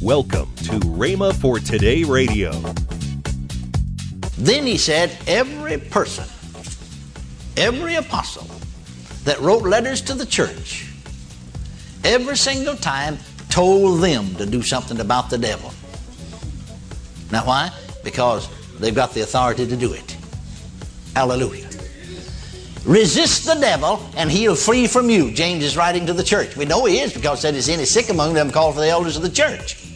Welcome to Rhema for Today Radio. Then he said, Every person, every apostle that wrote letters to the church, every single time told them to do something about the devil. Now, why? Because they've got the authority to do it. Hallelujah. Resist the devil and he'll flee from you. James is writing to the church. We know he is because said, Is any sick among them? called for the elders of the church.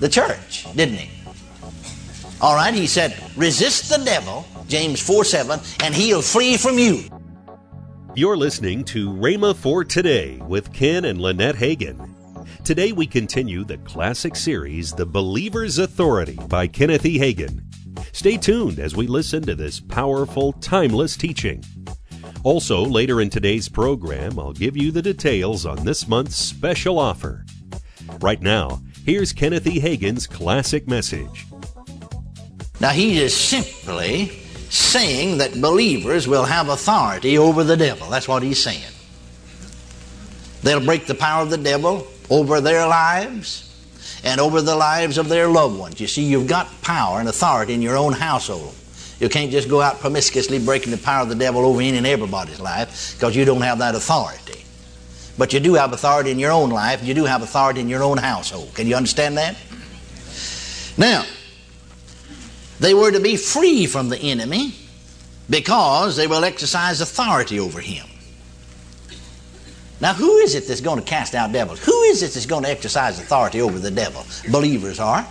The church, didn't he? All right, he said, Resist the devil, James 4 7, and he'll flee from you. You're listening to Rhema for Today with Ken and Lynette Hagin. Today we continue the classic series, The Believer's Authority by Kenneth E. Hagin. Stay tuned as we listen to this powerful, timeless teaching. Also, later in today's program, I'll give you the details on this month's special offer. Right now, here's Kenneth E. Hagin's classic message. Now, he is simply saying that believers will have authority over the devil. That's what he's saying. They'll break the power of the devil over their lives and over the lives of their loved ones. You see, you've got power and authority in your own household. You can't just go out promiscuously breaking the power of the devil over any and everybody's life because you don't have that authority. But you do have authority in your own life. You do have authority in your own household. Can you understand that? Now, they were to be free from the enemy because they will exercise authority over him. Now, who is it that's going to cast out devils? Who is it that's going to exercise authority over the devil? Believers are.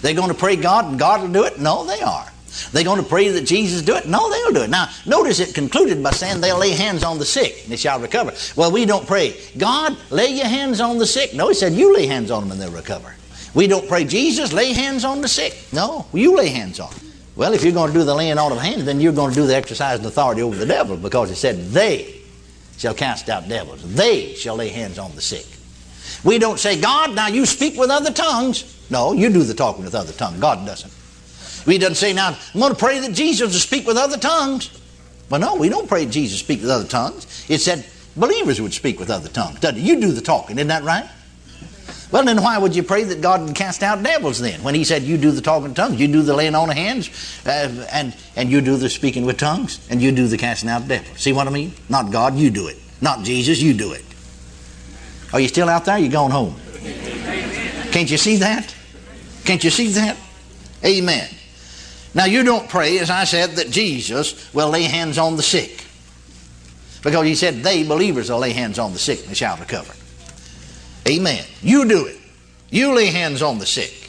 They're going to pray God and God will do it? No, they are. They're going to pray that Jesus do it? No, they'll do it. Now, notice it concluded by saying they'll lay hands on the sick and they shall recover. Well, we don't pray, God, lay your hands on the sick. No, he said, you lay hands on them and they'll recover. We don't pray, Jesus, lay hands on the sick. No, you lay hands on. Well, if you're going to do the laying on of hands, then you're going to do the exercise and authority over the devil because it said they shall cast out devils. They shall lay hands on the sick. We don't say, God, now you speak with other tongues. No, you do the talking with other tongues. God doesn't. We doesn't say, now I'm going to pray that Jesus will speak with other tongues. Well, no, we don't pray Jesus speak with other tongues. It said believers would speak with other tongues. Doesn't it? You do the talking, isn't that right? Well, then why would you pray that God would cast out devils then? When He said you do the talking tongues, you do the laying on of hands, uh, and, and you do the speaking with tongues, and you do the casting out of devils. See what I mean? Not God, you do it. Not Jesus, you do it. Are you still out there? You're going home? Can't you see that? Can't you see that? Amen. Now you don't pray, as I said, that Jesus will lay hands on the sick. Because he said they, believers, will lay hands on the sick and they shall recover. Amen. You do it. You lay hands on the sick.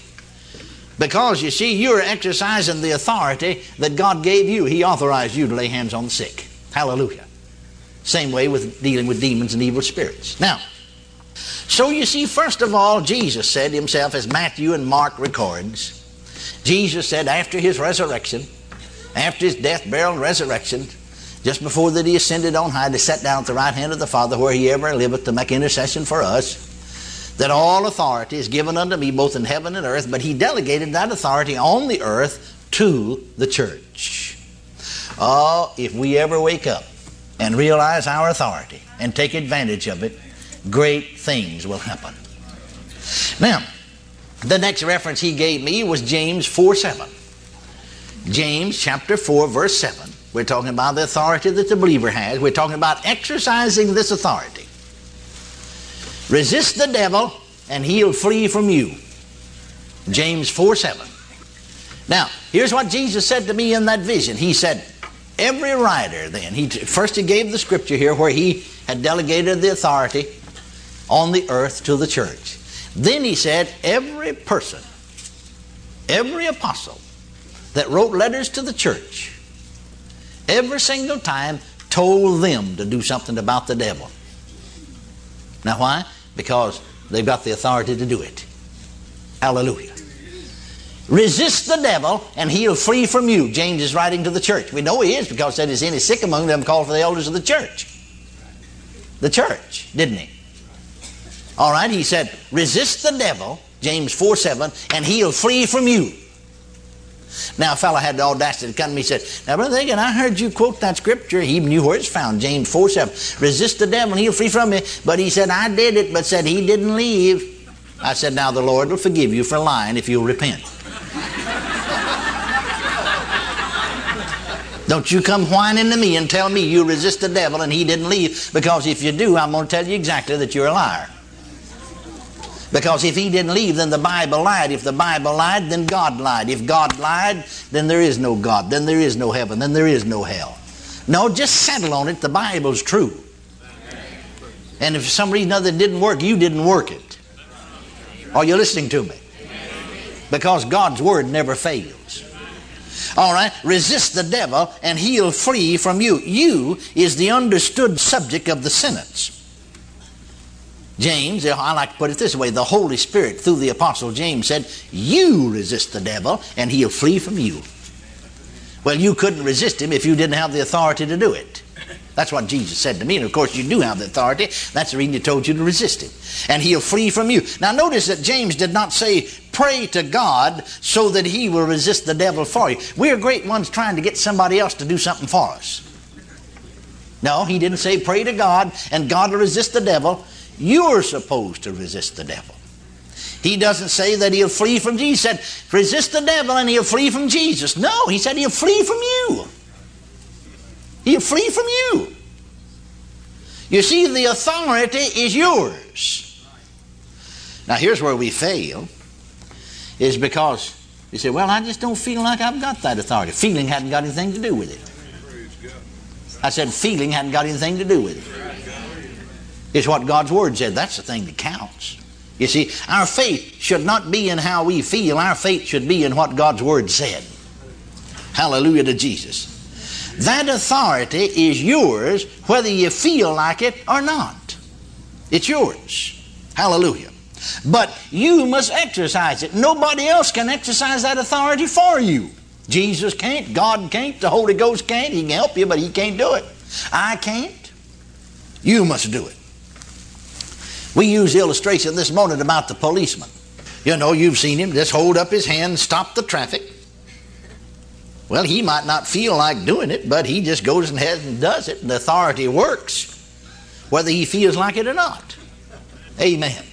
Because you see, you're exercising the authority that God gave you. He authorized you to lay hands on the sick. Hallelujah. Same way with dealing with demons and evil spirits. Now, so you see, first of all, Jesus said himself, as Matthew and Mark records, Jesus said after his resurrection, after his death, burial, and resurrection, just before that he ascended on high to sit down at the right hand of the Father where he ever liveth to make intercession for us, that all authority is given unto me both in heaven and earth, but he delegated that authority on the earth to the church. Oh, if we ever wake up and realize our authority and take advantage of it, great things will happen. Now, the next reference he gave me was James 4 7. James chapter 4, verse 7. We're talking about the authority that the believer has. We're talking about exercising this authority. Resist the devil, and he'll flee from you. James 4 7. Now, here's what Jesus said to me in that vision. He said, Every writer, then, he first he gave the scripture here where he had delegated the authority on the earth to the church. Then he said, Every person, every apostle that wrote letters to the church, every single time told them to do something about the devil. Now, why? Because they've got the authority to do it. Hallelujah. Resist the devil and he'll flee from you. James is writing to the church. We know he is because said, Is any sick among them? Call for the elders of the church. The church, didn't he? All right, he said, Resist the devil, James 4 7, and he'll flee from you. Now, a fellow had the audacity to come to me and said, Now, Brother Hagin, I heard you quote that scripture. He knew where it's found, James 4 7. Resist the devil and he'll flee from you. But he said, I did it, but said he didn't leave. I said, Now the Lord will forgive you for lying if you'll repent. Don't you come whining to me and tell me you resist the devil and he didn't leave, because if you do, I'm going to tell you exactly that you're a liar. Because if he didn't leave, then the Bible lied. If the Bible lied, then God lied. If God lied, then there is no God. Then there is no heaven. Then there is no hell. No, just settle on it. The Bible's true. And if for some reason other didn't work, you didn't work it. Are you listening to me? Because God's word never fails. All right, resist the devil and he'll flee from you. You is the understood subject of the sentence. James, I like to put it this way the Holy Spirit, through the Apostle James, said, You resist the devil and he'll flee from you. Well, you couldn't resist him if you didn't have the authority to do it. That's what Jesus said to me. And of course, you do have the authority. That's the reason he told you to resist him. And he'll flee from you. Now, notice that James did not say, pray to God so that he will resist the devil for you. We're great ones trying to get somebody else to do something for us. No, he didn't say, pray to God and God will resist the devil. You're supposed to resist the devil. He doesn't say that he'll flee from Jesus. He said, resist the devil and he'll flee from Jesus. No, he said he'll flee from you. He'll flee from you. You see, the authority is yours. Now, here's where we fail, is because you say, well, I just don't feel like I've got that authority. Feeling hadn't got anything to do with it. I said, feeling hadn't got anything to do with it. It's what God's Word said. That's the thing that counts. You see, our faith should not be in how we feel, our faith should be in what God's Word said. Hallelujah to Jesus. That authority is yours whether you feel like it or not. It's yours. Hallelujah. But you must exercise it. Nobody else can exercise that authority for you. Jesus can't, God can't, the Holy Ghost can't. He can help you, but He can't do it. I can't. You must do it. We use illustration this morning about the policeman. You know, you've seen him just hold up his hand, stop the traffic. Well, he might not feel like doing it, but he just goes ahead and does it, and the authority works, whether he feels like it or not. Amen.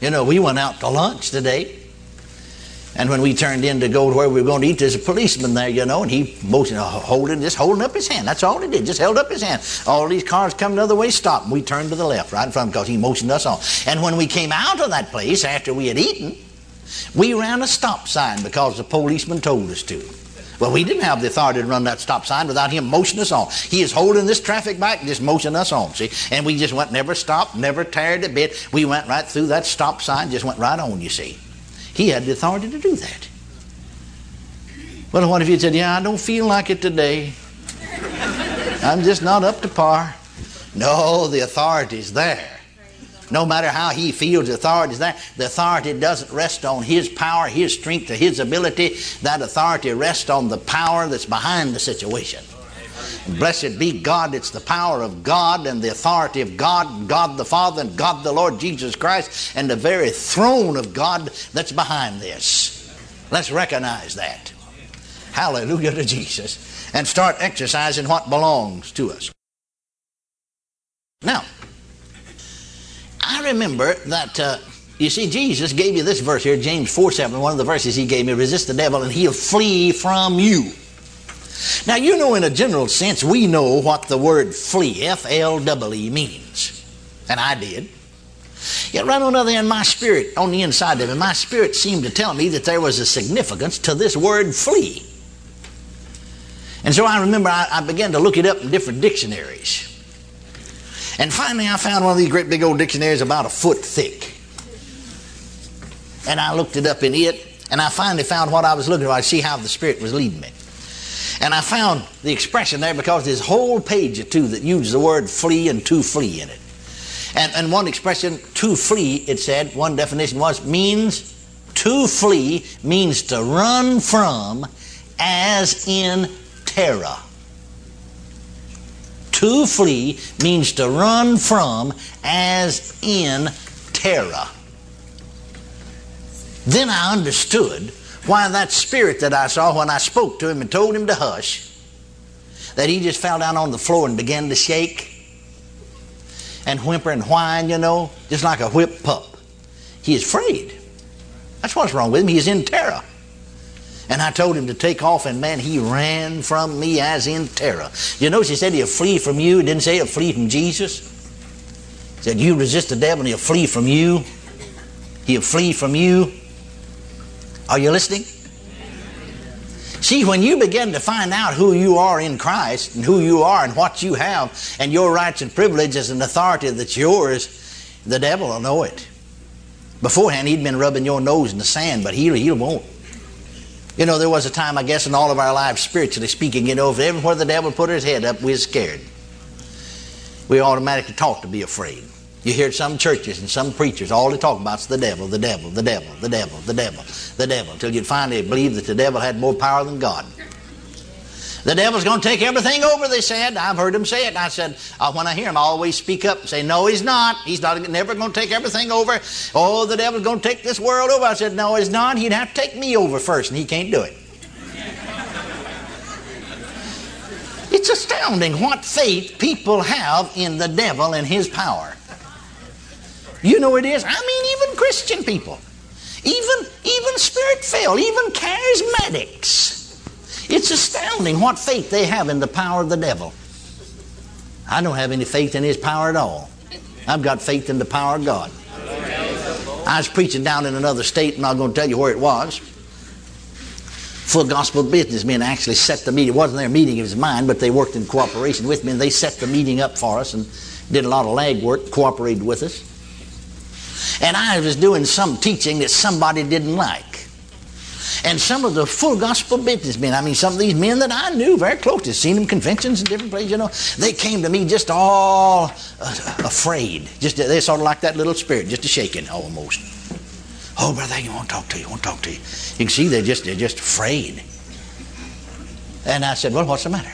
You know, we went out to lunch today, and when we turned in to go to where we were going to eat, there's a policeman there, you know, and he motioned, uh, holding, just holding up his hand. That's all he did, just held up his hand. All these cars coming the other way stopped, and we turned to the left, right in front because he motioned us on. And when we came out of that place after we had eaten, we ran a stop sign because the policeman told us to. Well, we didn't have the authority to run that stop sign without him motioning us on. He is holding this traffic back and just motioning us on, see? And we just went, never stopped, never tired a bit. We went right through that stop sign, just went right on, you see. He had the authority to do that. Well, what if he said, Yeah, I don't feel like it today? I'm just not up to par. No, the authority's there. No matter how he feels the authority is there, the authority doesn't rest on his power, his strength, or his ability. That authority rests on the power that's behind the situation. Blessed be God, it's the power of God and the authority of God, God the Father, and God the Lord Jesus Christ, and the very throne of God that's behind this. Let's recognize that. Hallelujah to Jesus. And start exercising what belongs to us. Now, I remember that, uh, you see, Jesus gave you this verse here, James 4 7, one of the verses he gave me resist the devil and he'll flee from you. Now, you know, in a general sense, we know what the word flee, F L E, means. And I did. Yet, right on the other end, my spirit, on the inside of me, my spirit seemed to tell me that there was a significance to this word flee. And so I remember I, I began to look it up in different dictionaries. And finally, I found one of these great big old dictionaries about a foot thick. And I looked it up in it, and I finally found what I was looking for. I see how the Spirit was leading me. And I found the expression there because there's a whole page or two that uses the word flee and to flee in it. And, and one expression, to flee, it said, one definition was, means to flee means to run from as in terror. To flee means to run from as in terror. Then I understood why that spirit that I saw when I spoke to him and told him to hush, that he just fell down on the floor and began to shake and whimper and whine, you know, just like a whipped pup. He is afraid. That's what's wrong with him. He is in terror. And I told him to take off, and man, he ran from me as in terror. You know, she said he'll flee from you. It didn't say he'll flee from Jesus. He said, You resist the devil, and he'll flee from you. He'll flee from you. Are you listening? See, when you begin to find out who you are in Christ and who you are and what you have and your rights and privileges and authority that's yours, the devil will know it. Beforehand, he'd been rubbing your nose in the sand, but he, he won't. You know, there was a time, I guess, in all of our lives, spiritually speaking, you know, if everywhere the devil put his head up, we was scared. We automatically taught to be afraid. You hear some churches and some preachers, all they talk about is the devil, the devil, the devil, the devil, the devil, the devil, until you'd finally believe that the devil had more power than God. The devil's going to take everything over, they said. I've heard them say it. And I said, uh, when I hear him, I always speak up and say, no, he's not. He's not never going to take everything over. Oh, the devil's going to take this world over. I said, no, he's not. He'd have to take me over first, and he can't do it. it's astounding what faith people have in the devil and his power. You know it is. I mean, even Christian people, even even spirit-filled, even charismatics it's astounding what faith they have in the power of the devil. I don't have any faith in his power at all. I've got faith in the power of God. I was preaching down in another state, and I'm not going to tell you where it was. Full gospel businessmen actually set the meeting. It wasn't their meeting, it was mine, but they worked in cooperation with me, and they set the meeting up for us and did a lot of lag work, cooperated with us. And I was doing some teaching that somebody didn't like. And some of the full gospel businessmen, I mean, some of these men that I knew very closely, seen them conventions and different places, you know, they came to me just all uh, afraid. Just They sort of like that little spirit, just a shaking almost. Oh, brother, you want to talk to you, want to talk to you. You can see they're just, they're just afraid. And I said, well, what's the matter?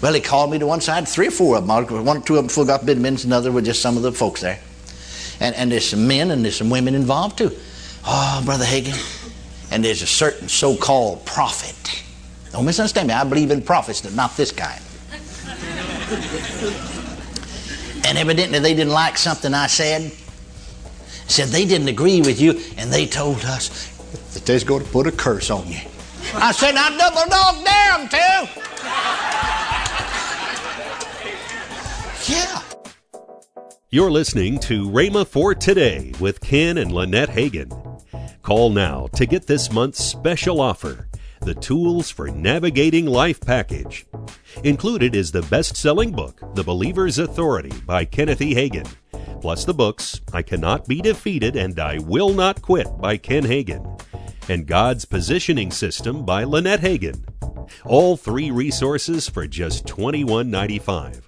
Well, he called me to one side, three or four of them. One or two of them full gospel businessmen, another were just some of the folks there. And, and there's some men and there's some women involved too. Oh, Brother Hagin, and there's a certain so called prophet. Don't misunderstand me. I believe in prophets, but not this kind. and evidently they didn't like something I said. Said they didn't agree with you, and they told us that they're going to put a curse on you. I said, I double dog dare them to. Yeah. You're listening to Rhema for Today with Ken and Lynette Hagin. Call now to get this month's special offer the Tools for Navigating Life package. Included is the best selling book, The Believer's Authority by Kenneth E. Hagin, plus the books I Cannot Be Defeated and I Will Not Quit by Ken Hagin, and God's Positioning System by Lynette Hagin. All three resources for just $21.95.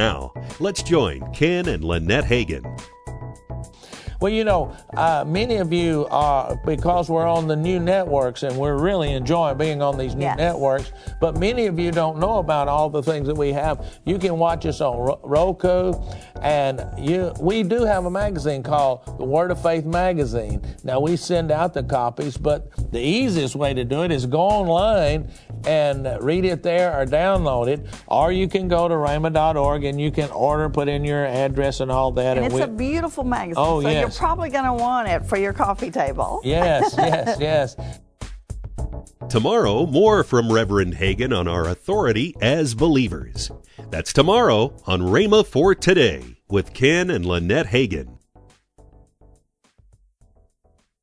Now, let's join Ken and Lynette Hagin. Well, you know, uh, many of you are, because we're on the new networks and we're really enjoying being on these new yes. networks, but many of you don't know about all the things that we have. You can watch us on Roku, and you, we do have a magazine called the Word of Faith Magazine. Now, we send out the copies, but the easiest way to do it is go online and read it there or download it, or you can go to rhema.org and you can order, put in your address and all that. And, and it's we, a beautiful magazine. Oh, so yes. You're probably going to want it for your coffee table. Yes, yes, yes. Tomorrow, more from Reverend Hagin on our authority as believers. That's tomorrow on Rhema for Today with Ken and Lynette Hagin.